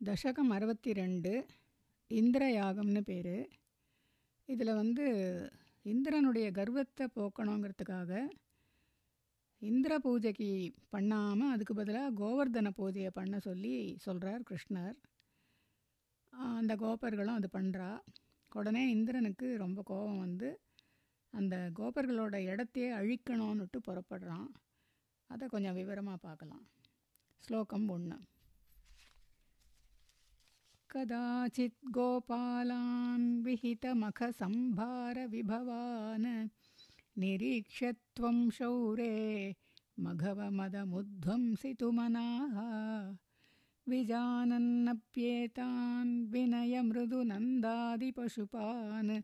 தசகம் அறுபத்தி ரெண்டு இந்திர யாகம்னு பேர். இதில் வந்து இந்திரனுடைய கர்வத்தை போக்கணுங்கிறதுக்காக இந்திர பூஜைக்கு பண்ணாமல் அதுக்கு பதிலாக கோவர்தன பூஜையை பண்ண சொல்லி சொல்கிறார் கிருஷ்ணர். அந்த கோபர்களும் அது பண்ணுறா உடனே இந்திரனுக்கு ரொம்ப கோபம் வந்து அந்த கோபர்களோட இடத்தையே அழிக்கணும்னுட்டு புறப்படுறான். அதை கொஞ்சம் விவரமாக பார்க்கலாம். ஸ்லோகம் ஒன்று कदाचित् गोपालान् विहितमखसम्भारविभवान् निरीक्ष्य त्वं शौरे मघवमदमुध्वंसितुमनाः। विजानन्नप्येतान् विनयमृदुनन्दादिपशुपान्।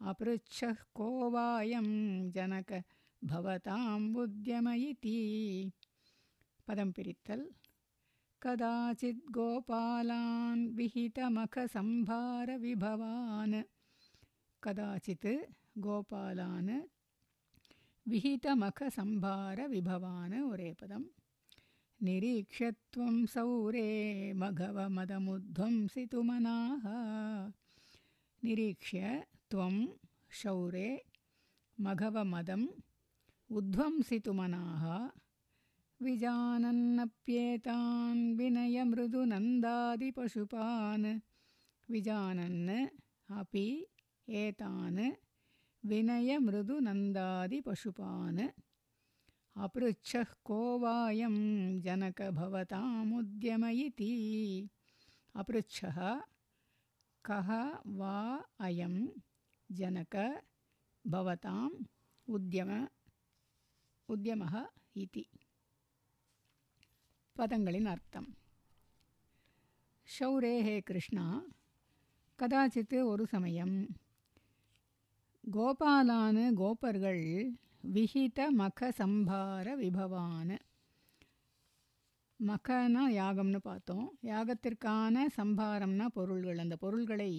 अपृच्छः को वायं जनक भवताम् उद्यम इति पदं पिरित्तल् कदाचिद्गोपालान् विहितमखसंभारविभवान्। कदाचित् गोपालान् विहितमखसंभारविभवान् वरेपदं निरीक्ष्य त्वं सौरे मघवमदमुध्वंसितुमनाः। निरीक्ष्य त्वं शौरे मघवमदम् उध्वंसितुमनाः। विजानन्नप्येतान् विनयमृदुनन्दादिपशुपान् विजानन् अपि एतान् विनयमृदुनन्दादिपशुपान् अपृच्छः को वायं जनक भवतामुद्यम इति अपृच्छः कः वा अयं जनक भवताम् उद्यम उद्यमः इति பதங்களின் அர்த்தம். ஷௌரேஹே கிருஷ்ணா கதாச்சித்து ஒரு சமயம் கோபாலான கோபர்கள் விஹித மக சம்பார விபவான. மகனா யாகம்னு பார்த்தோம். யாகத்திற்கான சம்பாரம்னா பொருள்கள். அந்த பொருள்களை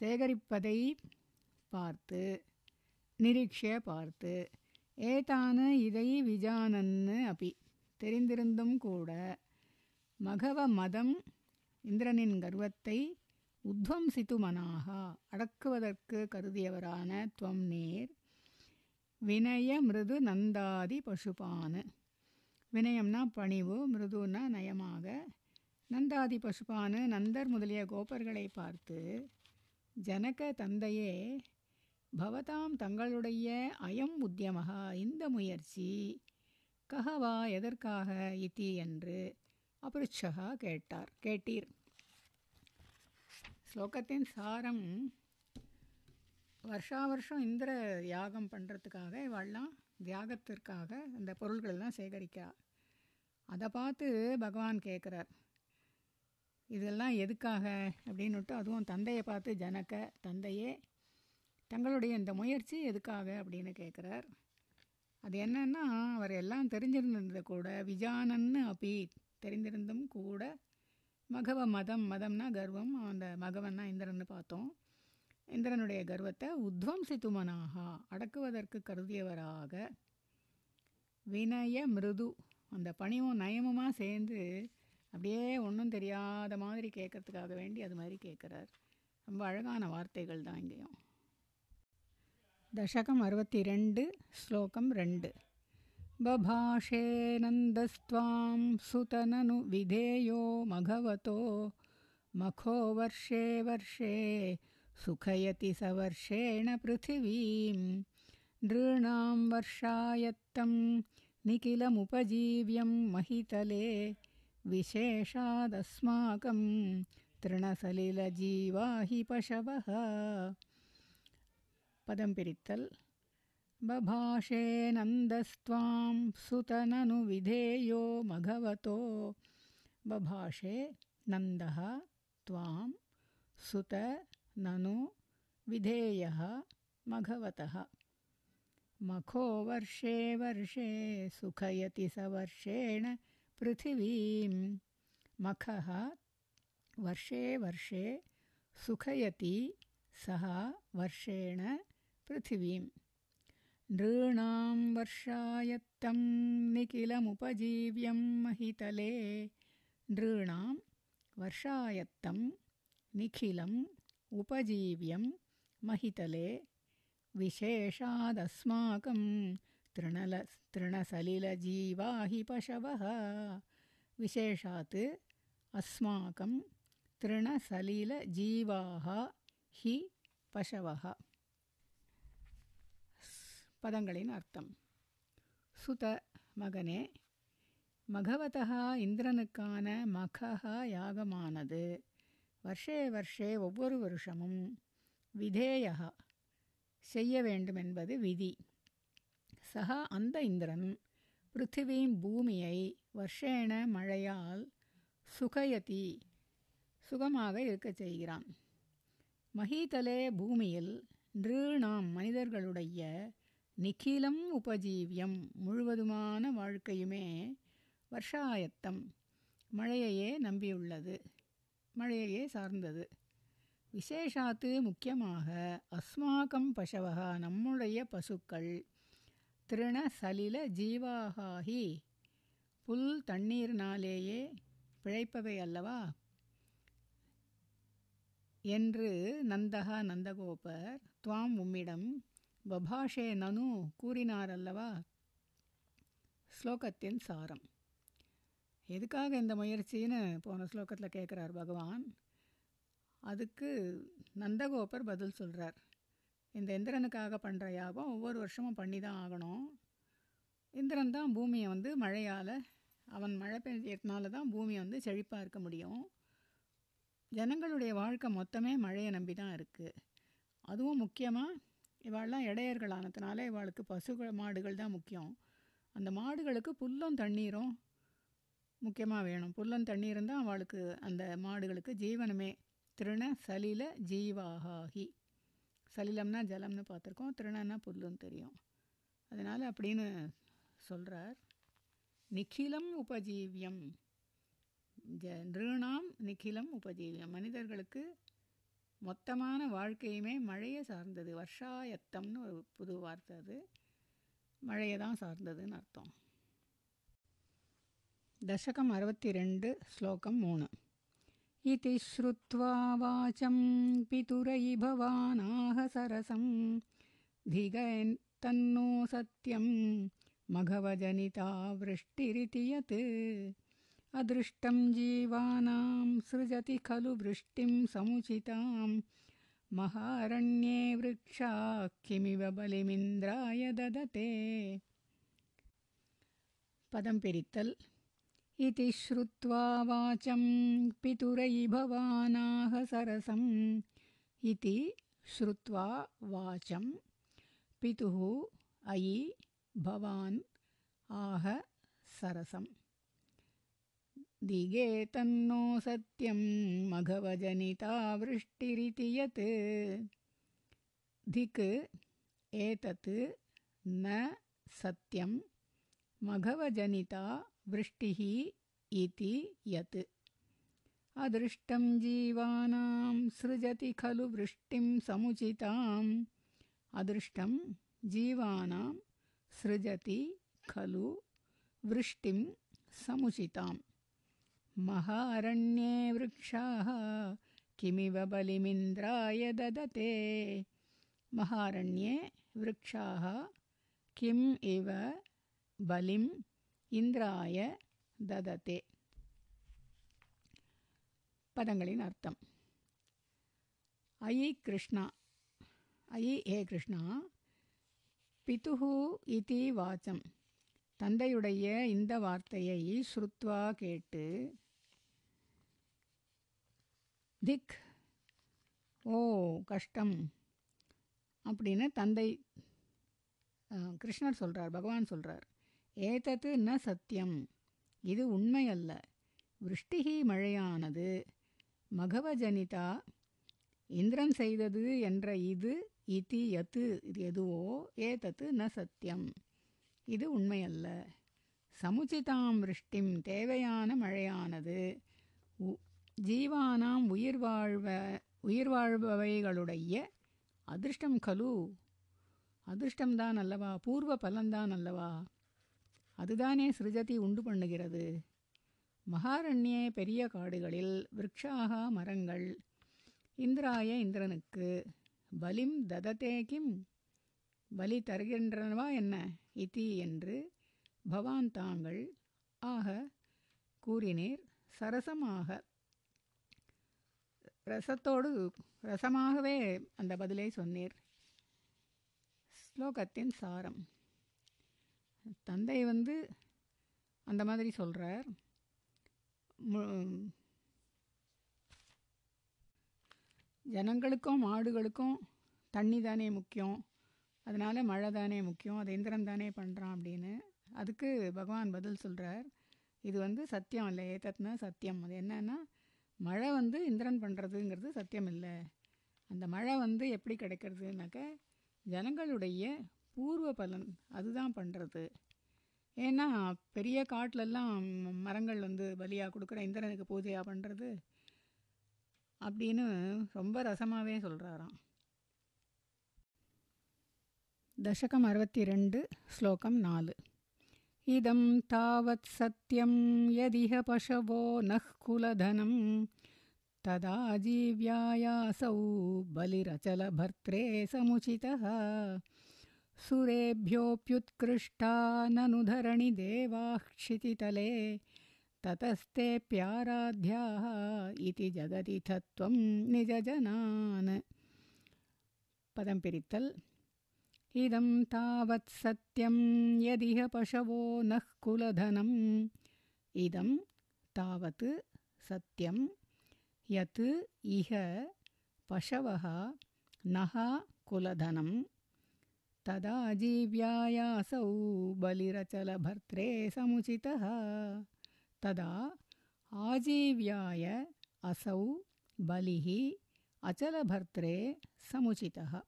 சேகரிப்பதை பார்த்து நிரீட்சிய பார்த்து ஏதான இதை விஜானன்னு அப்படி தெரிந்திருந்தும் கூட மகவ மதம் இந்திரனின் கர்வத்தை உத்வம்சித்துமனாக அடக்குவதற்கு கருதியவரான துவம் நேர் வினய மிருது நந்தாதி பசுபான. வினயம்னா பணிவு மிருதுனா நயமாக. நந்தாதி பசுபானு நந்தர் முதலிய கோபர்களை பார்த்து ஜனக தந்தையே பவதாம் தங்களுடைய அயம் உத்தியமகா. இந்த முயற்சி கஹவா எதற்காக இத்தி என்று அபிருச்சகா கேட்டார். கேட்டீர். ஸ்லோகத்தின் சாரம் வருஷா வருஷம் இந்திர யாகம் பண்ணுறதுக்காக இவெல்லாம் தியாகத்திற்காக அந்த பொருள்களெல்லாம் சேகரிக்கிறார் அதை பார்த்து பகவான் கேட்குறார் இதெல்லாம் எதுக்காக அப்படின்னுட்டு அதுவும் தந்தையை பார்த்து ஜனக்க தந்தையே தங்களுடைய இந்த முயற்சி எதுக்காக அப்படின்னு கேட்குறார் அது என்னன்னா அவர் எல்லாம் தெரிஞ்சிருந்தது கூட. விஜானன்னு அப்பி தெரிந்திருந்தும் கூட மகவ மதம் மதம்னா கர்வம். அந்த மகவன்னா இந்திரன்னு பார்த்தோம். இந்திரனுடைய கர்வத்தை உத்வம்சித்துமனாக அடக்குவதற்கு கருதியவராக வினய மிருது அந்த பணியும் நயமுமாக சேர்ந்து அப்படியே ஒன்றும் தெரியாத மாதிரி கேட்கறதுக்காக வேண்டி அது மாதிரி கேட்குறார். ரொம்ப அழகான வார்த்தைகள் தான் இங்கேயும். दशकम् अरवति रेण्ड् श्लोकं रेण्ड्। बभाषे नन्दस्त्वां सुतननु विधेयो मघवतो मखो वर्षे वर्षे सुखयति स वर्षेण पृथिवीं नृणां वर्षायत्तं निखिलमुपजीव्यं महितले विशेषादस्माकं तृणसलिलजीवा हि पशवः पदं पिरित्तल् बभाषे नन्दस्त्वां सुतननु विधेयो मघवतो बभाषे नन्दः त्वां सुत ननु विधेयः मघवतः मखो वर्षे वर्षे सुखयति स वर्षेण पृथिवीं मखः वर्षे वर्षे सुखयति सः वर्षेण पृथिवीम् नृणां वर्षायत्तं निखिलमुपजीव्यं महितले। नृणां वर्षायत्तं निखिलम् उपजीव्यं महितले। विशेषादस्माकं तृणल तृणसलिलजीवा हि पशवः। विशेषात् अस्माकं तृणसलिलजीवाः हि पशवः। பதங்களின் அர்த்தம். சுத மகனே மகவதா இந்திரனுக்கான மகா யாகமானது. வருஷே வருஷே ஒவ்வொரு வருஷமும் விதேயா செய்ய வேண்டும் என்பது விதி. சகா அந்த இந்திரன் பிருத்திவீம் பூமியை வருஷேண மழையால் சுகயதி சுகமாக இருக்கச் செய்கிறான். மஹீதலே பூமியில் நிருணாம் மனிதர்களுடைய நிகிலம் உபஜீவியம் முழுவதுமான வாழ்க்கையுமே வருஷாயத்தம். மழையையே நம்பியுள்ளது. மழையையே சார்ந்தது. விசேஷாத்து முக்கியமாக அஸ்மாக்கம் பசவகா நம்முடைய பசுக்கள் திருண சலில ஜீவாகாகி புல் தண்ணீர்னாலேயே பிழைப்பவை அல்லவா? என்று நந்தகா நந்தகோபர் துவாம் உம்மிடம் பபாஷே நனு கூறினார் அல்லவா ஸ்லோகத்தின் சாரம் எதுக்காக இந்த முயற்சின்னு போன ஸ்லோகத்தில் கேட்குறார் பகவான் அதுக்கு நந்தகோபர் பதில் சொல்கிறார் இந்த இந்திரனுக்காக பண்ணுற யாகம் ஒவ்வொரு வருஷமும் பண்ணி தான் ஆகணும் இந்திரன் தான் பூமியை வந்து மழையால் அவன் மழை பெய்யறதுனால தான் பூமியை வந்து செழிப்பாக இருக்க முடியும். ஜனங்களுடைய வாழ்க்கை மொத்தமே மழையை நம்பி தான் இருக்குது அதுவும் முக்கியமாக இவாள்லாம் இடையர்களானதுனால இவாளுக்கு பசுகள் மாடுகள் தான் முக்கியம். அந்த மாடுகளுக்கு புல்லும் தண்ணீரும் முக்கியமாக வேணும். புல்லும் தண்ணீரும் தான் அவளுக்கு அந்த மாடுகளுக்கு ஜீவனமே. திருண சலில ஜீவாகாகி சலிலம்னா ஜலம்னு பார்த்துருக்கோம். திருணன்னா புல்லுன்னு தெரியும். அதனால் அப்படின்னு சொல்கிறார் நிখিலம் உபஜீவியம். ஜ நிருணாம் நிখিலம் உபஜீவியம். மனிதர்களுக்கு மொத்தமான வாழ்க்கையுமே மழையை சார்ந்தது வருஷாயத்தம்னு ஒரு புது வார்த்தை அது மழையை தான் சார்ந்ததுன்னு அர்த்தம் दशकम् अरवति रेण्ड् श्लोकं मूणु इति श्रुत्वा वाचं पितुरयि भवानाह सरसं धिगन्तन्नो सत्यं मघवजनिता वृष्टिरिति यत् अदृष्टं जीवानां सृजति खलु वृष्टिं समुचितां। महारण्ये वृक्षा किमिव बलिमिन्द्राय ददते। पदं पिरित्तल्। इति श्रुत्वा वाचं पितुरयि भवानाह सरसम् इति श्रुत्वा वाचं पितुः अयि भवान् आह सरसम् दिगे तन्नो सत्यं मघवजनिता वृष्टिरिति यत्। धिक् एतत् न सत्यं मघवजनिता वृष्टिः इति यत्। अदृष्टं जीवानां सृजति खलु वृष्टिं समुचिताम्। अदृष्टं जीवानां सृजति खलु वृष्टिं समुचिताम् महारण्ये वृक्षाः किमिव बलिमिन्द्राय ददते महारण्ये वृक्षाः किम् इव बलिम् இந்திராய தததே பதங்களின் அர்த்தம் அயி கிருஷ்ணா அயி ஏ கிருஷ்ணா பிதுஹு இதி வாச்சம் தந்தையுடைய இந்த வார்த்தையை ஸ்ருத்வா கேட்டு திக். ஓ கஷ்டம். அப்படின்னு தந்தை கிருஷ்ணர் சொல்கிறார் பகவான் சொல்கிறார் ஏதத்து ந சத்தியம் இது உண்மையல்ல விருஷ்டிகி மழையானது. மகவஜனிதா இந்திரன் செய்தது என்ற இது இதி யத்து இது எதுவோ ஏதத்து ந சத்தியம் இது உண்மையல்ல சமுச்சிதாம் விருஷ்டிம் தேவையான மழையானது. ஜீவானாம் உயிர் வாழ்வ உயிர் வாழ்பவைகளுடைய அதிர்ஷ்டம் கலு. அதிர்ஷ்டம்தான் அல்லவா? பூர்வ பலன்தான் அல்லவா? அதுதானே சிருஜதி உண்டு பண்ணுகிறது. மகாரண்யே பெரிய காடுகளில் விருட்சாக மரங்கள். இந்திராய இந்திரனுக்கு பலிம் தததே கிம்? பலி தருகின்றனவா என்ன? இத்தி என்று பவான் தாங்கள் ஆக கூறினீர். சரசமாக ரசத்தோடு ரசமாகவே அந்த பதிலை சொன்னீர். ஸ்லோகத்தின் சாரம். தந்தை வந்து அந்த மாதிரி சொல்கிறார் ஜனங்களுக்கும் மாடுகளுக்கும் தண்ணி தானே முக்கியம். அதனால் மழை தானே முக்கியம். அதை இந்திரன் தானே பண்ணுறான் அப்படின்னு. அதுக்கு பகவான் பதில் சொல்கிறார் இது வந்து சத்தியம் இல்லை. ஏத்தத்னா சத்தியம். அது என்னன்னா மழை வந்து இந்திரன் பண்ணுறதுங்கிறது சத்தியம் இல்லை அந்த மழை வந்து எப்படி கிடைக்கிறதுனாக்க ஜனங்களுடைய பூர்வ பலன் அதுதான் பண்ணுறது ஏன்னா பெரிய காட்டிலெல்லாம் மரங்கள் வந்து பலியாக கொடுக்குற இந்திரனுக்கு பூஜையாக பண்ணுறது அப்படின்னு ரொம்ப ரசமாகவே சொல்கிறாராம் தசகம் அறுபத்தி ரெண்டு ஸ்லோகம் நாலு. इदं तावत् सत्यं यदिह पशवो नः कुलधनं। तदा जीव्यायासौ बलिरचलभर्त्रे समुचितः। सुरेभ्योऽप्युत्कृष्टा ननु धरणि देवाः क्षितितले ततस्तेऽप्याराध्याः इति जगदिथत्वं निजजनान्। पदं पिरित्तल्। इदं तावत् सत्यं यदिह पशवो नः कुलधनम् इदं तावत् सत्यं यत् इह पशवः नः कुलधनं। तदा जीव्यायासौ बलिरचलभर्त्रे समुचितः। तदा आजीव्याय असौ बलिः अचलभर्त्रे समुचितः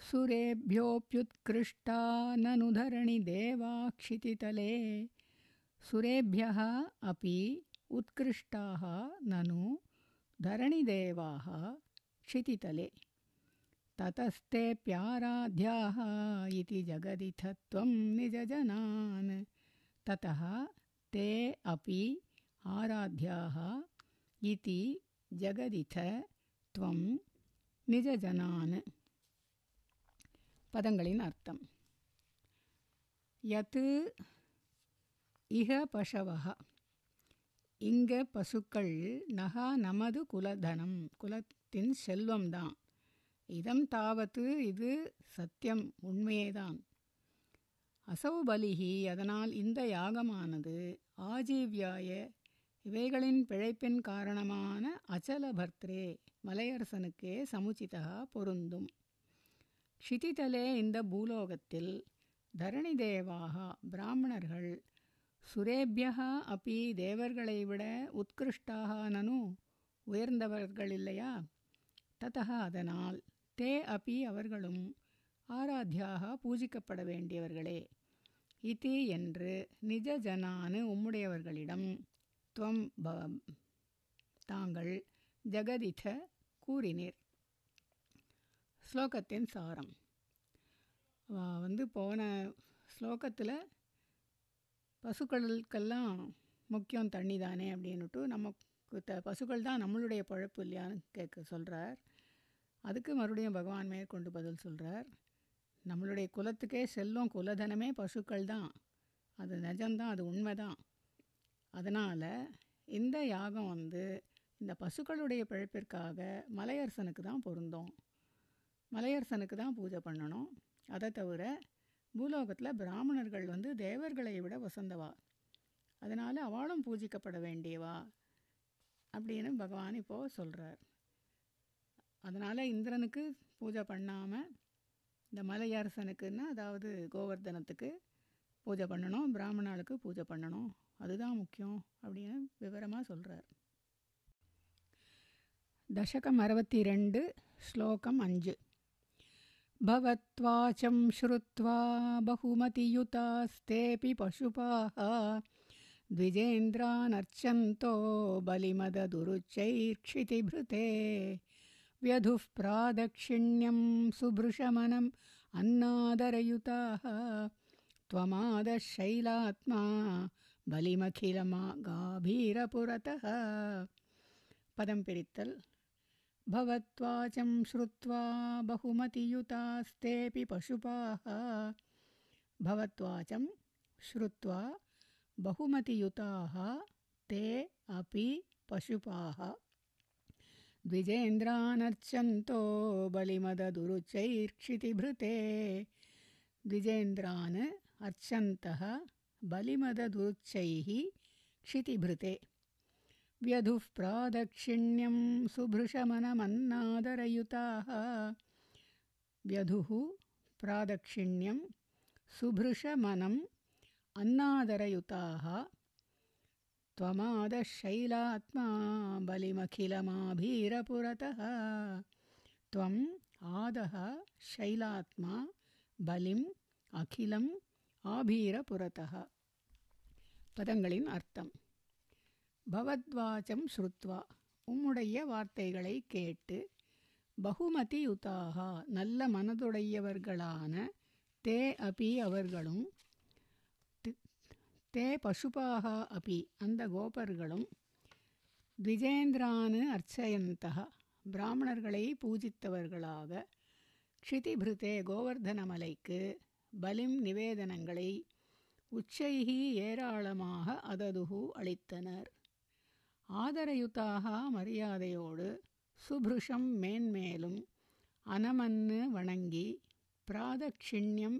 सुरेभ्योऽप्युत्कृष्टा ननु धरणिदेवाक्षितितले सुरेभ्यः अपि उत्कृष्टाः ननु धरणिदेवाः क्षितितले। ततस्ते प्याराध्याः इति जगदिथ त्वं निजजनान्। ततः ते अपि आराध्याः इति जगदिथ त्वं निजजनान्। பதங்களின் அர்த்தம். யத்து இக பசவக இங்க பசுக்கள் நகா நமது குலதனம் குலத்தின் செல்வம்தான். இதம் தாவத்து இது சத்தியம் உண்மையேதான். அசௌபலிகி அதனால் இந்த யாகமானது ஆஜீவ்யாய இவைகளின் பிழைப்பின் காரணமான அச்சல பர்த்ரே மலையரசனுக்கே சமுச்சிதா பொருந்தும். க்ஷிதிதலே இந்த பூலோகத்தில் தரணி தேவாக பிராமணர்கள் சுரேபியா அப்பி தேவர்களை விட உத்கிருஷ்டாக நனு உயர்ந்தவர்கள் இல்லையா? ததா அதனால் தே அப்பி அவர்களும் ஆராத்தியாக பூஜிக்கப்பட வேண்டியவர்களே. இது என்று நிஜ ஜனானு உம்முடையவர்களிடம் துவம் தாங்கள் ஜெகதித கூறினீர். ஸ்லோகத்தின் சாரம். வந்து போன ஸ்லோகத்தில் பசுக்களுக்கெல்லாம் முக்கியம் தண்ணி தானே அப்படின்னுட்டு நமக்கு த பசுக்கள் தான் நம்மளுடைய பழப்பு இல்லையான்னு கேட்க சொல்கிறார் அதுக்கு மறுபடியும் பகவான் மேற்கொண்டு பதில் சொல்கிறார் நம்மளுடைய குலத்துக்கே செல்லும் குலதனமே பசுக்கள் தான். அது நிஜம்தான் அது உண்மைதான். அதனால் இந்த யாகம் வந்து இந்த பசுக்களுடைய பிழைப்பிற்காக மலையரசனுக்கு தான் பொருந்தோம். மலையரசனுக்கு தான் பூஜை பண்ணணும். அதை தவிர பூலோகத்தில் பிராமணர்கள் வந்து தேவர்களை விட வசந்தவா. அதனால் அவளும் பூஜிக்கப்பட வேண்டியவா அப்படின்னு பகவான் இப்போது சொல்கிறார் அதனால் இந்திரனுக்கு பூஜை பண்ணாமல் இந்த மலையரசனுக்குன்னா அதாவது கோவர்தனத்துக்கு பூஜை பண்ணணும் பிராமணாளுக்கு பூஜை பண்ணணும். அதுதான் முக்கியம் அப்படின்னு விவரமாக சொல்கிறார் தசகம் அறுபத்தி ரெண்டு ஸ்லோகம் அஞ்சு. भवत्वाचं श्रुत्वा बहुमतियुतास्तेऽपि पशुपाः। द्विजेन्द्रानर्चन्तो बलिमददुरुचैक्षितिभृते व्यधुः प्रादक्षिण्यं सुभृशमनम् अन्नादरयुताः। त्वमादशैलात्मा बलिमखिलमा गाभीरपुरतः पदंपिरित्तल् भवत्वाचं श्रुत्वा बहुमतियुतास्तेऽपि पशुपाः। भवत्वाचं श्रुत्वा बहुमतियुताः ते अपि पशुपाः। द्विजेन्द्रानर्चन्तो बलिमददुरुचैर्क्षितिभृते। द्विजेन्द्रान् अर्चन्तः बलिमददुरुच्चैः क्षितिभृते व्यधुः प्रादक्षिण्यं सुभृशमनमन्नादरयुताः व्यधुः प्रादक्षिण्यं सुभृशमनम् अन्नादरयुताः त्वमादशैलात्मा बलिमखिलमाभीरपुरतः त्वम् आदः शैलात्मा பலிம் அகிலம் ஆபீரபுரதः பதங்களின் அர்த்தம் பவத்வாச்சம் ஸ்ருத்வா. உம்முடைய வார்த்தைகளை கேட்டு பகுமதி யுதாகா நல்ல மனதுடையவர்களான தே அபி அவர்களும் தே பசுபாக அபி அந்த கோபர்களும் த்விஜேந்திரானு அர்ச்சயந்தக பிராமணர்களை பூஜித்தவர்களாக க்ஷிதிபிருத்தே கோவர்தனமலைக்கு பலிம் நிவேதனங்களை உச்சைகி ஏராளமாக அததுகு அளித்தனர். ஆதரயுதாக மரியாதையோடு சுபிருஷம் மேன்மேலும் அனமன்னு வணங்கி பிராதக்ஷிண்யம்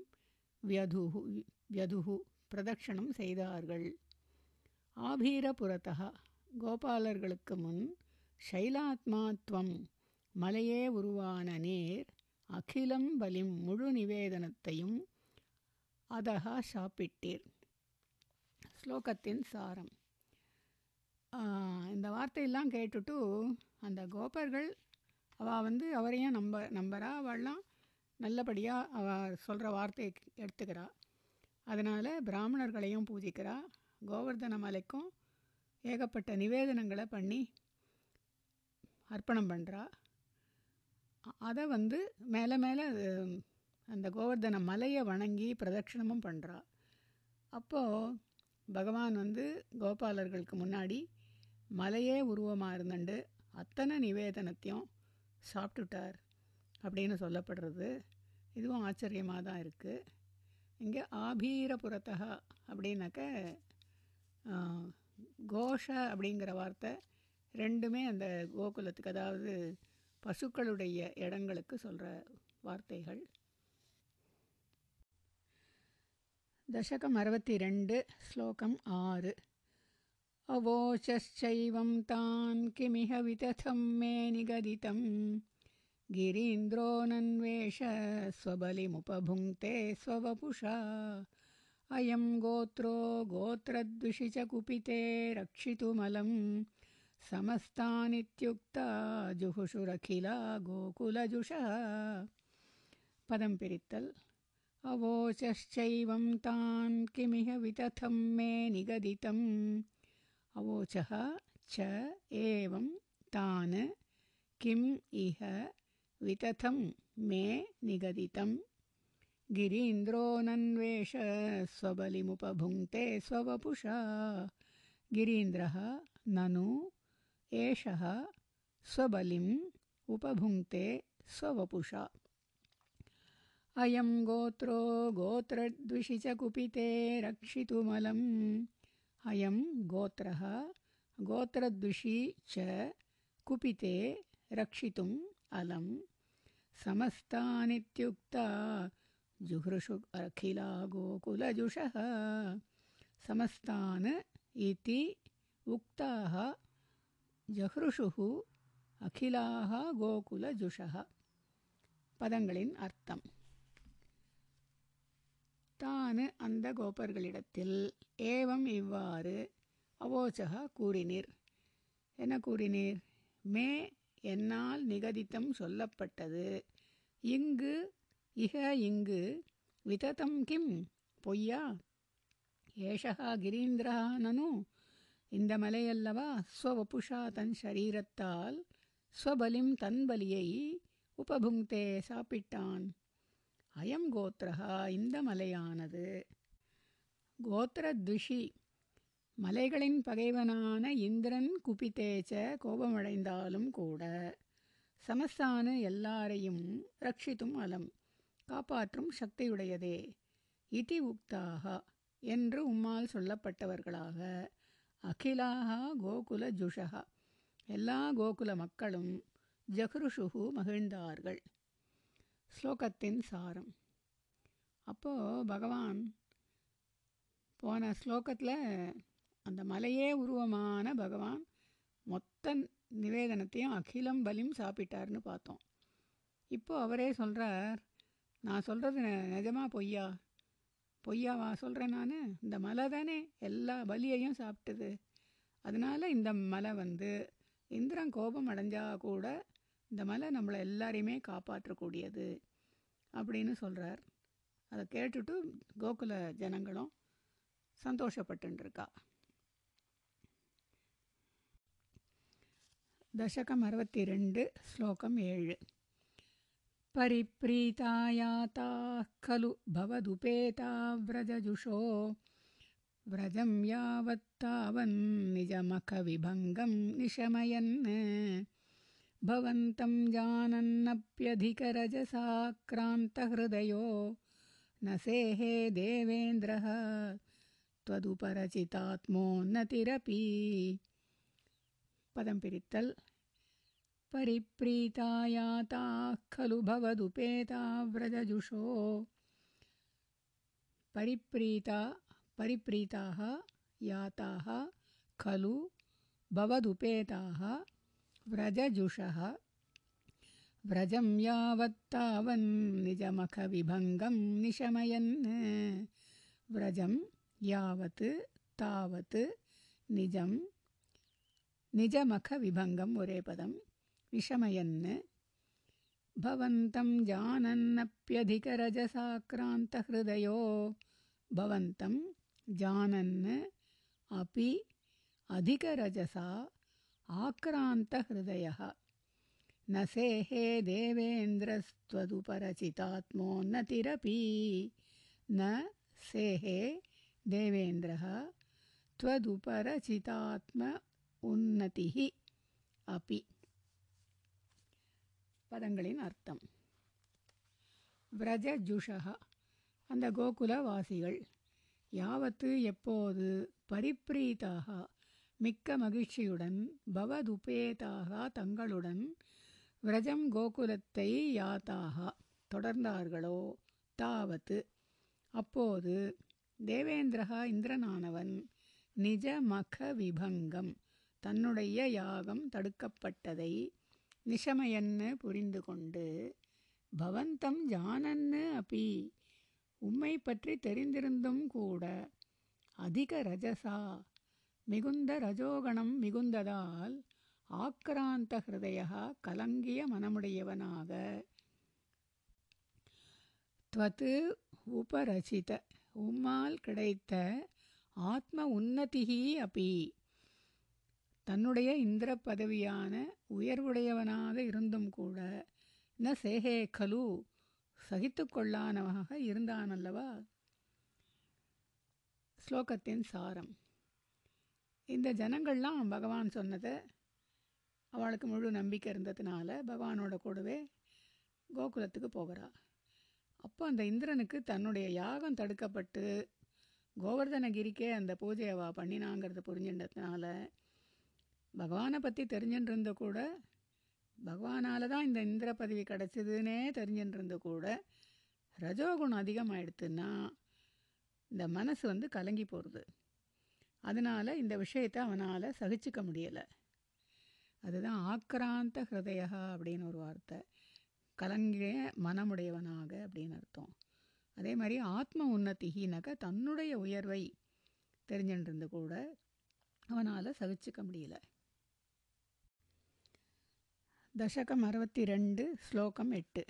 வியதுகு வியதுகு பிரதக்ஷணம் செய்தார்கள். ஆபீரபுரத்தா கோபாலர்களுக்கு முன் சைலாத்மாத்வம் மலையே உருவான நேர் அகிலம் பலிம் முழு நிவேதனத்தையும் அதகா சாப்பிட்டீர். ஸ்லோகத்தின் சாரம். இந்த வார்த்தையெல்லாம் கேட்டுட்டு அந்த கோபர்கள் அவள் வந்து அவரையும் நம்ப நம்புகிறா அவள்லாம் நல்லபடியாக அவள் சொல்கிற வார்த்தையை எடுத்துக்கிறா. அதனால் பிராமணர்களையும் பூஜிக்கிறா. கோவர்தன மலைக்கும் ஏகப்பட்ட நிவேதனங்களை பண்ணி அர்ப்பணம் பண்ணுறா அதை வந்து மேலே மேலே அந்த கோவர்தன மலையை வணங்கி பிரதட்சிணமும் பண்ணுறா அப்போது பகவான் வந்து கோபாலர்களுக்கு முன்னாடி மலையே உருவமாக இருந்துண்டு. அத்தனை நிவேதனத்தையும் சாப்பிட்டுட்டார் அப்படின்னு சொல்லப்படுறது. இதுவும் ஆச்சரியமாக தான் இருக்குது இங்கே ஆபீரபுரத்தா அப்படின்னாக்க கோஷ அப்படிங்கிற வார்த்தை ரெண்டுமே அந்த கோகுலத்துக்கு அதாவது பசுக்களுடைய இடங்களுக்கு சொல்கிற வார்த்தைகள். தசகம் அறுபத்தி ரெண்டு ஸ்லோகம் ஆறு. अवोचश्चैवं तान् किमिह वितथं मे निगदितं गिरीन्द्रो नन्वेष स्वबलिमुपभुङ्क्ते स्ववपुषा। अयं गोत्रो गोत्रद्विषि च कुपिते रक्षितुमलं समस्तानित्युक्ता जुहुषुरखिला गोकुलजुषः। पदं पिरित्तल्। अवोचश्चैवं तान् किमिह वितथं मे निगदितम् अवोचः च एवं तान् किम् इह वितथं मे निगदितं गिरीन्द्रो नन्वेष स्वबलिमुपभुङ्क्ते स्ववपुषा। गिरीन्द्रः ननु एषः स्वबलिम् उपभुङ्क्ते स्ववपुषा। अयं गोत्रो गोत्रद्विषि च कुपिते रक्षितुमलम् अयं गोत्रः गोत्रद्विषी च कुपिते रक्षितुम् अलं समस्तानित्युक्ता जुहृषु अखिला गोकुलजुषः। समस्तान् इति उक्ताः जहृषुः अखिलाः गोकुलजुषः। पदङ्गलिन् अर्थम् தானு அந்த கோபர்களிடத்தில் ஏவம் இவ்வாறு அவோச்சகா கூறினீர். என்ன கூறினீர்? மே என்னால் நிகதித்தம் சொல்லப்பட்டது. இங்கு இக இங்கு விததம் கிம்? பொய்யா? ஏஷகா கிரீந்திரா நனு? இந்த மலையல்லவா? ஸ்வவபுஷா தன் ஷரீரத்தால் ஸ்வபலிம் தன் பலியை உபபுங்தே சாப்பிட்டான். அயம் கோத்ரஹா இந்த மலையானது. கோத்திரத்விஷி மலைகளின் பகைவனான இந்திரன் குபித்தேச்ச கோபமடைந்தாலும் கூட சமஸ்தான எல்லாரையும் ரட்சித்தும் அலம் காப்பாற்றும் சக்தியுடையதே. இதி உக்தாக என்று உம்மால் சொல்லப்பட்டவர்களாக அகிலாகா கோகுல ஜுஷகா எல்லா கோகுல மக்களும் ஜஹ்ருஷுகு மகிழ்ந்தார்கள். ஸ்லோகத்தின் சாரம். அப்போது பகவான் போன ஸ்லோகத்தில் அந்த மலையே உருவமான பகவான் மொத்த நிவேதனத்தையும் அகிலம் பலியும் சாப்பிட்டார்னு பார்த்தோம். இப்போ அவரே சொல்கிறார் நான் சொல்கிறது நிஜமா பொய்யா? பொய்யாவா சொல்கிறேன் நான்? இந்த மலை தானே எல்லா பலியையும் சாப்பிட்டது. அதனால் இந்த மலை வந்து இந்திரன் கோபம் அடைஞ்சா கூட இந்த மலை நம்மளை எல்லாரையுமே காப்பாற்றக்கூடியது அப்படின்னு சொல்கிறார் அதை கேட்டுட்டு கோகுல ஜனங்களும் சந்தோஷப்பட்டுருக்கா தசகம் அறுபத்தி ரெண்டு ஸ்லோகம் ஏழு परिप्रीतायाता खलु भवदुपेता व्रजजुषो व्रजं यावत्तावन्निजमखविभङ्गं निशमयन् भवन्तं जानन्नप्यधिकरजसाक्रान्तहृदयो। न सेहे देवेन्द्रः त्वदुपरचितात्मोन्नतिरपि पदं पिरित्तल्। परिप्रीतायाताः खलु भवदुपेता व्रजजुषो। परिप्रीता परिप्रीताः याताः खलु भवदुपेताः व्रजजुषः। व्रजं यावत् निजमखविभङ्गं निशमयन्। व्रजं यावत् तावत् निजं निजमखविभङ्गं वरेपदं निशमयन् भवन्तं जानन्नप्यधिकरजसाक्रान्तहृदयो भवन्तं जानन् अपि अधिकरजसा आक्रान्तहृदयः न सेहे देवेन्द्रस्त्वदुपरचितात्मोन्नतिरपि न सेहे देवेन्द्रः त्वदुपरचितात्म उन्नतिः अपि பதங்களின் அர்த்தம் விரஜஜுஷா அந்த கோகுலவாசிகள் யாவத்து எப்போது பரிப்ரீதாக மிக்க மகிழ்ச்சியுடன் பவதுபேதாக தங்களுடன் விரஜம் கோகுலத்தை யாத்தாக தொடர்ந்தார்களோ தாவத்து. அப்போது தேவேந்திரகா இந்திரனானவன் நிஜ மக விபங்கம் தன்னுடைய யாகம் தடுக்கப்பட்டதை நிஷமயன்னு புரிந்து கொண்டு பவந்தம் ஜானன்னு அப்பி உம்மை பற்றி தெரிந்திருந்தும் கூட அதிக ரஜசா மிகுந்த ரஜோகணம் மிகுந்ததால் ஆக்ராந்த ஹிருதய கலங்கிய மனமுடையவனாக. துவத்து உபரசித உம்மால் கிடைத்த ஆத்ம உன்னதிகி அப்பி தன்னுடைய இந்திர பதவியான உயர்வுடையவனாக இருந்தும் கூட ந சேகே கலு சகித்து கொள்ளானவனாக இருந்தானல்லவா? ஸ்லோகத்தின் சாரம். இந்த ஜனங்கள்லாம் பகவான் சொன்னதை அவளுக்கு முழு நம்பிக்கை இருந்ததுனால பகவானோட கூடவே கோகுலத்துக்கு போகிறா. அப்போ அந்த இந்திரனுக்கு தன்னுடைய யாகம் தடுக்கப்பட்டு கோவர்தனகிரிக்கே அந்த பூஜையை அவள் பண்ணினாங்கிறது புரிஞ்சின்றதுனால பகவானை பற்றி தெரிஞ்சுட்டு கூட பகவானால் தான் இந்த இந்திர பதவி கிடச்சிதுன்னே தெரிஞ்சுட்டு கூட ரஜோகுணம் அதிகமாகிடுத்துன்னா இந்த மனசு வந்து கலங்கி போகிறது அதனால் இந்த விஷயத்தை அவனால் சகிச்சிக்க முடியலை. அதுதான் ஆக்ராந்த ஹிருதயா அப்படின்னு ஒரு வார்த்தை. கலங்கிய மனமுடையவனாக அப்படின்னு அர்த்தம். அதே மாதிரி ஆத்ம உன்னதினாக்க தன்னுடைய உயர்வை தெரிஞ்சுட்டு கூட அவனால் சகிச்சிக்க முடியல. தசகம் அறுபத்தி ரெண்டு ஸ்லோகம் எட்டு.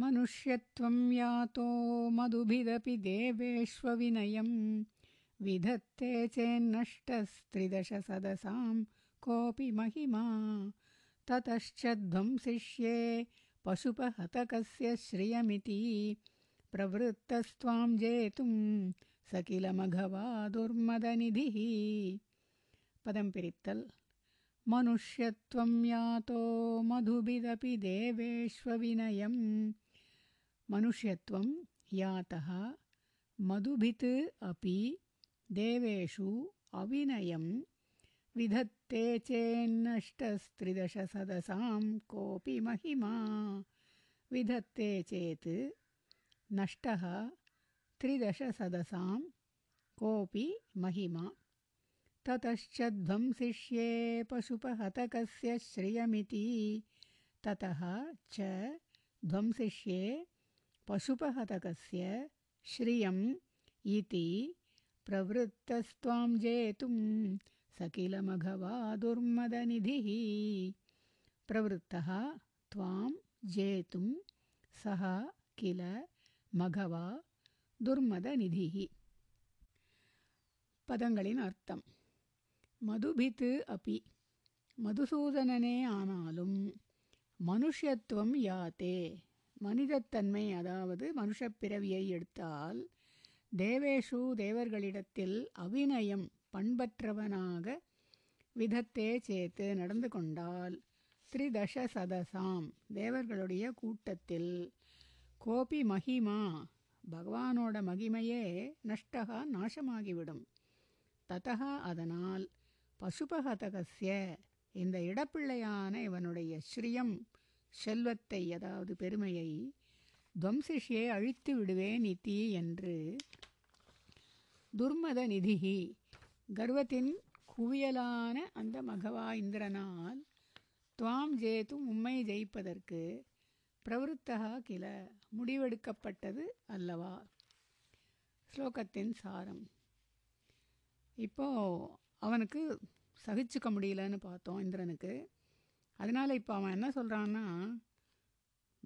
மனுஷ்யத்வம் யாத்தோ மதுபிதபி विधत्ते चेन्नष्टस्त्रिदशसदसां कोऽपि महिमा। ततश्च ध्वंसिष्ये पशुपहतकस्य श्रियमिति। प्रवृत्तस्त्वां जेतुं सकिलमघवा दुर्मदनिधिः। पदंपित्तल् मनुष्यत्वं यातो मधुभिदपि देवेष्वविनयम्। मनुष्यत्वं यातः मधुभित् अपि देवेषु अविनयं विधत्ते चेन्नष्टस्त्रिदशसदसां कोऽपि महिमा। विधत्ते चेत् नष्टः त्रिदशसदसां कोऽपि महिमा। ततश्च ध्वंसिष्ये पशुपहतकस्य श्रियमिति। ततः च ध्वंसिष्ये पशुपहतकस्य श्रियम् इति प्रवृत्तस्त्वां जेतुं स किल मघवा दुर्मदनिधिः प्रवृत्तः त्वां जेतुं सः किल मघवा दुर्मदनिधिः பதங்களின் அர்த்தம் மதுபித்து அபி மதுசூதனனே ஆனாலும் மனுஷத்துவம் யாத்தே மனிதத்தன்மை அதாவது மனுஷப்பிறவியை எடுத்தால் தேவேஷு தேவர்களிடத்தில் அவிநயம் பண்பற்றவனாக விதத்தே சேத்து நடந்து கொண்டால் த்ரிதச சதசாம் தேவர்களுடைய கூட்டத்தில் கோபி மகிமா பகவானோட மகிமையே நஷ்டகா நாசமாகிவிடும். ததகா அதனால் பசுபகதகசிய இந்த இடப்பிள்ளையான இவனுடைய ஸ்ரீயம் செல்வத்தை அதாவது பெருமையை துவம்சிஷியே அழித்து விடுவேன் நிதி என்று துர்மத நிதிகி கர்வத்தின் குவியலான அந்த மகவா இந்திரனால் துவாம் ஜேத்தும் உம்மை ஜெயிப்பதற்கு பிரவருத்தகா கில முடிவெடுக்கப்பட்டது அல்லவா? ஸ்லோகத்தின் சாரம். இப்போ அவனுக்கு சகிச்சுக்க முடியலன்னு பார்த்தோம் இந்திரனுக்கு. அதனால் இப்போ அவன் என்ன சொல்கிறான்னா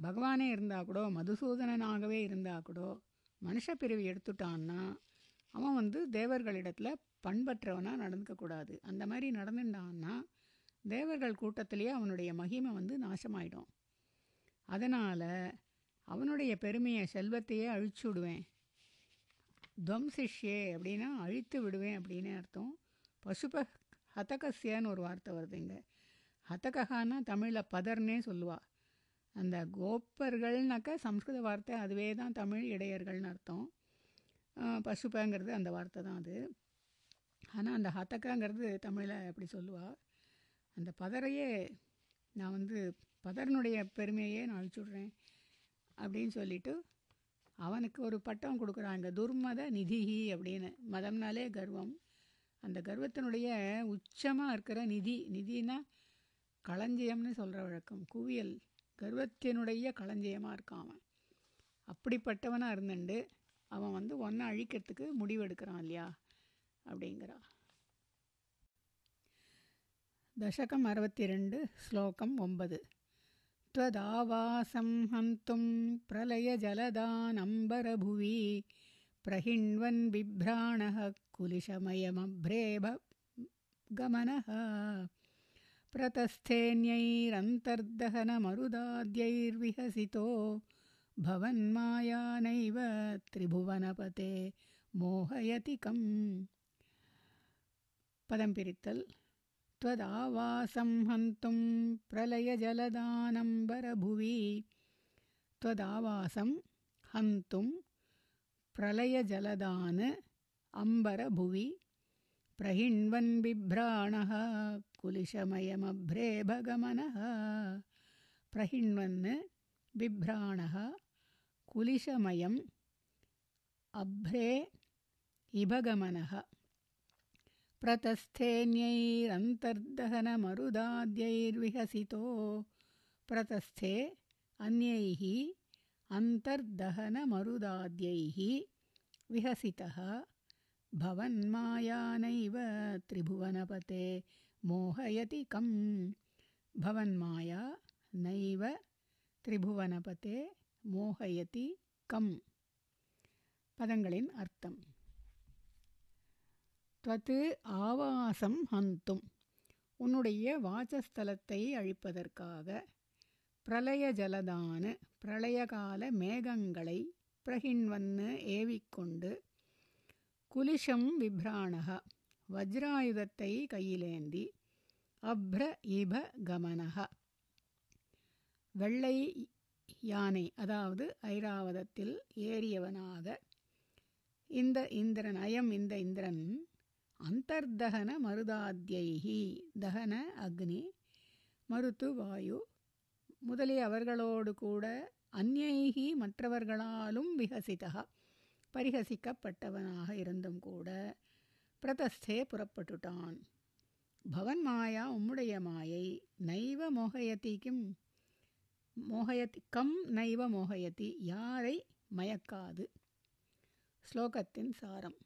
பகவானே இருந்தால் கூட மதுசூதனனாகவே இருந்தால் கூட மனுஷப்பிரிவு எடுத்துட்டான்னா அவன் வந்து தேவர்களிடத்தில் பண்பற்றவனாக நடந்துக்கக்கூடாது அந்த மாதிரி நடந்துட்டான்னா தேவர்கள் கூட்டத்திலேயே அவனுடைய மகிமை வந்து நாசமாயிடும். அதனால் அவனுடைய பெருமையை செல்வத்தையே அழிச்சு விடுவேன். துவம்சிஷ்யே அப்படின்னா அழித்து விடுவேன் அப்படின்னு அர்த்தம். பசுப ஹதகசியன்னு ஒரு வார்த்தை வருது இங்கே. ஹதகஹான்னா தமிழில் பதர்னே சொல்லுவா. அந்த கோப்பர்கள்னாக்கா சம்ஸ்கிருத வார்த்தை அதுவே தான் தமிழ் இடையர்கள்னு அர்த்தம். பசுப்பங்கிறது அந்த வார்த்தை தான் அது. ஆனால் அந்த ஹதக்காங்கிறது தமிழில் எப்படி சொல்லுவாள் அந்த பதரையே நான் வந்து பதரனுடைய பெருமையே நான் அழிச்சுட்றேன் அப்படின்னு சொல்லிட்டு அவனுக்கு ஒரு பட்டம் கொடுக்குறாங்க. துர்மத நிதிஹி அப்படின்னு. மதம்னாலே கர்வம். அந்த கர்வத்தினுடைய உச்சமாக இருக்கிற நிதி. நிதினா களஞ்சியம்னு சொல்கிற வழக்கம். குவியல். கர்வத்தினுடைய களஞ்சியமாக இருக்கான் அவன். அப்படிப்பட்டவனாக இருந்துண்டு. அவன் வந்து ஒன்றை அழிக்கிறதுக்கு முடிவெடுக்கிறான் இல்லையா அப்படிங்கிறா தசகம் அறுபத்தி ரெண்டு ஸ்லோகம் ஒன்பது त्वदावासं हन्तुं प्रलयजलदानम्बरभुवि प्रहिण्वन् बिभ्राणः कुलिशमयमभ्रेभ गमनः प्रतस्थेऽन्यैरन्तर्दहनमरुदाद्यैर्विहसितो भवन्मायानैव त्रिभुवनपते मोहयति कम्। पदं पिरित्तल्। त्वदावासं हन्तुं प्रलयजलदानम्बरभुवि त्वदावासं हन्तुं प्रलयजलदान् अम्बरभुवि। प्रहिण्वन् बिभ्राणः कुलिशमयमभ्रेभगमनः। प्रहिण्वन् बिभ्राणः कुलिशमयम् अभ्रे इभगमनः। प्रतस्थेऽन्यैरन्तर्दहनमरुदाद्यैर्विहसितो। प्रतस्थे अन्यैः अन्तर्दहनमरुदाद्यैः विहसितः। भवन्मायानैव त्रिभुवनपते मोहयति कम्। भवन्माया नैव त्रिभुवनपते மோகயதி கம். பதங்களின் அர்த்தம். துவத்து ஆவாசம் ஹந்தும். உன்னுடைய வாசஸ்தலத்தை அழிப்பதற்காக பிரளய ஜலதான பிரளயகால மேகங்களை பிரகின்வன்னு ஏவிக்கொண்டு குலிஷம் விப்ராணக வஜ்ராயுதத்தை கையிலேந்தி அப்ர இப கமனக. வெள்ளை யானை அதாவது ஐராவதத்தில் ஏறியவனாக இந்த இந்திரன் அயம் இந்த இந்திரன் அந்தர்தகன மருதாத்யைகி தகன அக்னி மருத்து வாயு முதலிய அவர்களோடு கூட அந்நைகி மற்றவர்களாலும் விகசிதா பரிகசிக்கப்பட்டவனாக இருந்தும் கூட பிரதஸ்தே புறப்பட்டுட்டான். பவன் மாயா உம்முடைய மாயை நைவ மோகயத்திக்கும் மோகயத்தி மோகயதி கம் நைவ மோகயதி யாரை மயக்காது? ஸ்லோகத்தின் சாரம்.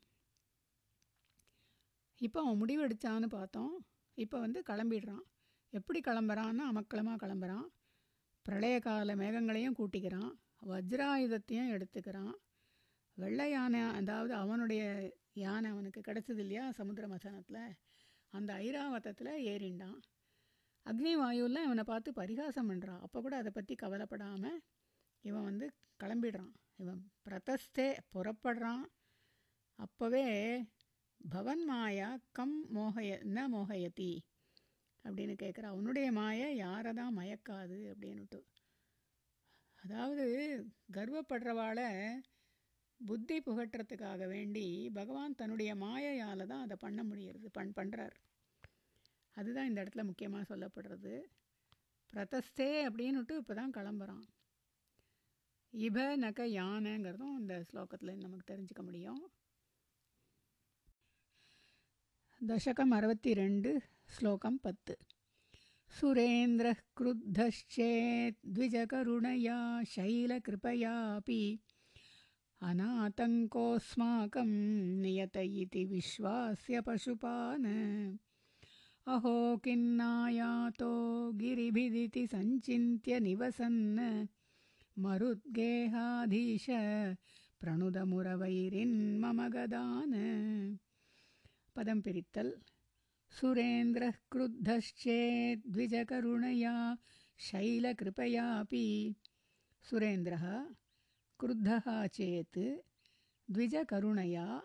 இப்போ அவன் முடிவெடுத்தான்னு பார்த்தோம். இப்போ வந்து கிளம்பிடுறான். எப்படி கிளம்புறான்னா அமக்கலமாக கிளம்புறான். பிரளய கால மேகங்களையும் கூட்டிக்கிறான். வஜ்ராயுதத்தையும் எடுத்துக்கிறான். வெள்ளை யானை அதாவது அவனுடைய யானை அவனுக்கு கிடச்சது இல்லையா சமுத்திர மசனத்தில்? அந்த ஐராவதத்தில் ஏறிண்டான். அக்னி வாயுவில் இவனை பார்த்து பரிகாசம் பண்ணுறான் அப்போ கூட அதை பற்றி கவலைப்படாமல் இவன் வந்து கிளம்பிடுறான். இவன் பிரதஸ்தே புறப்படுறான். அப்போவே பவன் மாயா கம் மோகய ந மோகயதி அப்படின்னு கேட்குறா அவனுடைய மாயை யாரை தான் மயக்காது அப்படின்னுட்டு. அதாவது கர்வப்படுறவாளை புத்தி புகட்டுறதுக்காக வேண்டி பகவான் தன்னுடைய மாயையால் தான் அதை பண்ண முடியறது பண் பண்ணுறார் அதுதான் இந்த இடத்துல முக்கியமாக சொல்லப்படுறது. பிரதஸ்தே அப்படின்னுட்டு இப்போ தான் கிளம்புறான். இப நக யானைங்கிறதும் இந்த ஸ்லோகத்தில் நமக்கு தெரிஞ்சுக்க முடியும். தசகம் அறுபத்தி ரெண்டு ஸ்லோகம் பத்து. சுரேந்திர கிருத்தேத் த்விஜகருணையா சைலகிருபையாபி அநாதங்கோஸ்மாக்கம் நியத இதி விஸ்வாசிய பசுபான. अहो किन्नायातो गिरिभिदिति सञ्चिन्त्य निवसन्। मरुद्गेहाधीश प्रणुदमुरवैरिन्मम गदान्। पदं पिरित्तल्। सुरेन्द्रः क्रुद्धश्चेद्विजकरुणया शैलकृपयापि। सुरेन्द्रः क्रुद्धः चेत् द्विजकरुणया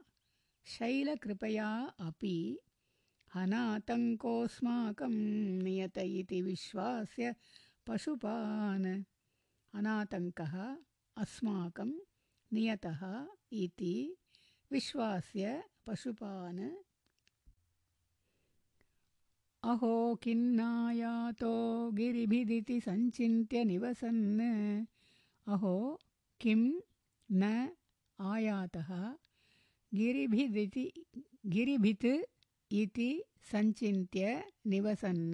शैलकृपया अपि अनातङ्कोऽस्माकं नियत इति विश्वास्य पशुपान्। अनातङ्कः अस्माकं नियतः इति विश्वास्य पशुपान्। अहो किन्नायातो गिरिभिदिति सञ्चिन्त्य निवसन्। अहो किं न आयातः गिरिभिदिति गिरिभित् इति सञ्चिन्त्य निवसन्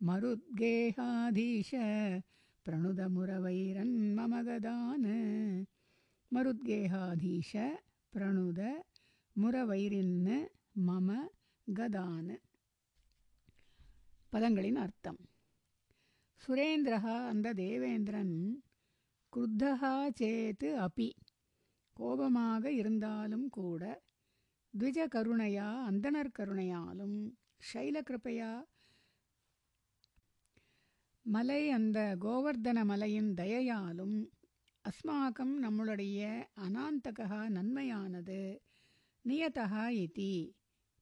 मरुद्गेहाधीश प्रणुदमुरवैरन्मम गदान् मरुद्गेहाधीश प्रणुद முரவைரின்னு மம கதான்னு பதங்களின் அர்த்தம் சுரேந்திரா அந்த தேவேந்திரன் குருத்தகா சேத்து அபி கோபமாக இருந்தாலும் கூட த்விஜ கருணையா அந்தனர் கருணையாலும் சைலகிருப்பையா மலை அந்த கோவர்தன மலையின் தயையாலும் அஸ்மாக்கம் நம்மளுடைய அனாந்தகா நன்மையானது நியதகா இதி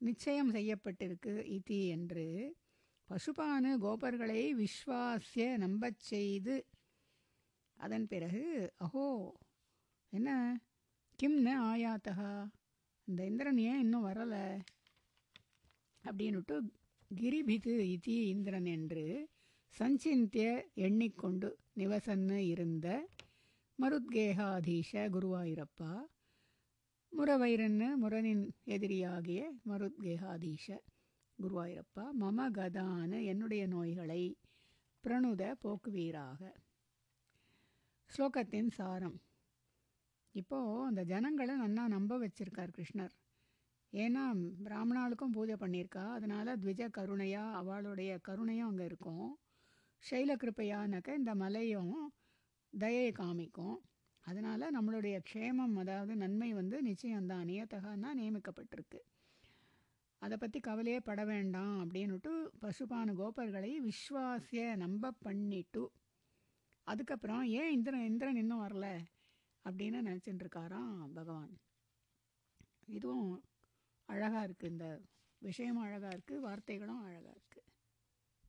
நிச்சயம் செய்யப்பட்டிருக்கு இதி என்று பசுபானு கோபர்களை விஸ்வாசிய நம்பச் செய்து அதன் பிறகு அஹோ என்ன? கிம்னு ஆயாத்தகா? இந்த இந்திரன் ஏன் இன்னும் வரலை? அப்படின்னுட்டு கிரிபிது இதி இந்திரன் என்று சஞ்சிந்திய எண்ணிக்கொண்டு நிவசன்னு இருந்த மருத்கேகாதீஷ குருவாயிரப்பா முரவைரன்னு முரனின் எதிரியாகிய மருத்கேகாதீஷ குருவாயிரப்பா மம கதான என்னுடைய நோய்களை பிரணுத போக்குவீராக. ஸ்லோகத்தின் சாரம். இப்போது அந்த ஜனங்களை நன்னா நம்ப வச்சிருக்கார் கிருஷ்ணர். ஏன்னா பிராமணாளுக்கும் பூஜை பண்ணியிருக்கா. அதனால் த்விஜ கருணையா அவளுடைய கருணையும் அங்கே இருக்கும். சைல கிருப்பையானாக்க இந்த மலையும் தயையை காமிக்கும். அதனால் நம்மளுடைய க்ஷேமம் அதாவது நன்மை வந்து நிச்சயம்தான். நியத்தகான்னா நியமிக்கப்பட்டிருக்கு. அதை பற்றி கவலையே பட வேண்டாம் அப்படின்னுட்டு பசுபான கோபர்களை விஸ்வாசிய நம்ப பண்ணிட்டு அதுக்கப்புறம் ஏன் இந்திரன் இந்திரன் இன்னும் வரல? அப்படின்னு நினச்சிட்டு இருக்காராம் பகவான். இதுவும் அழகாக இருக்குது இந்த விஷயமும் அழகாக இருக்குது வார்த்தைகளும் அழகாக இருக்குது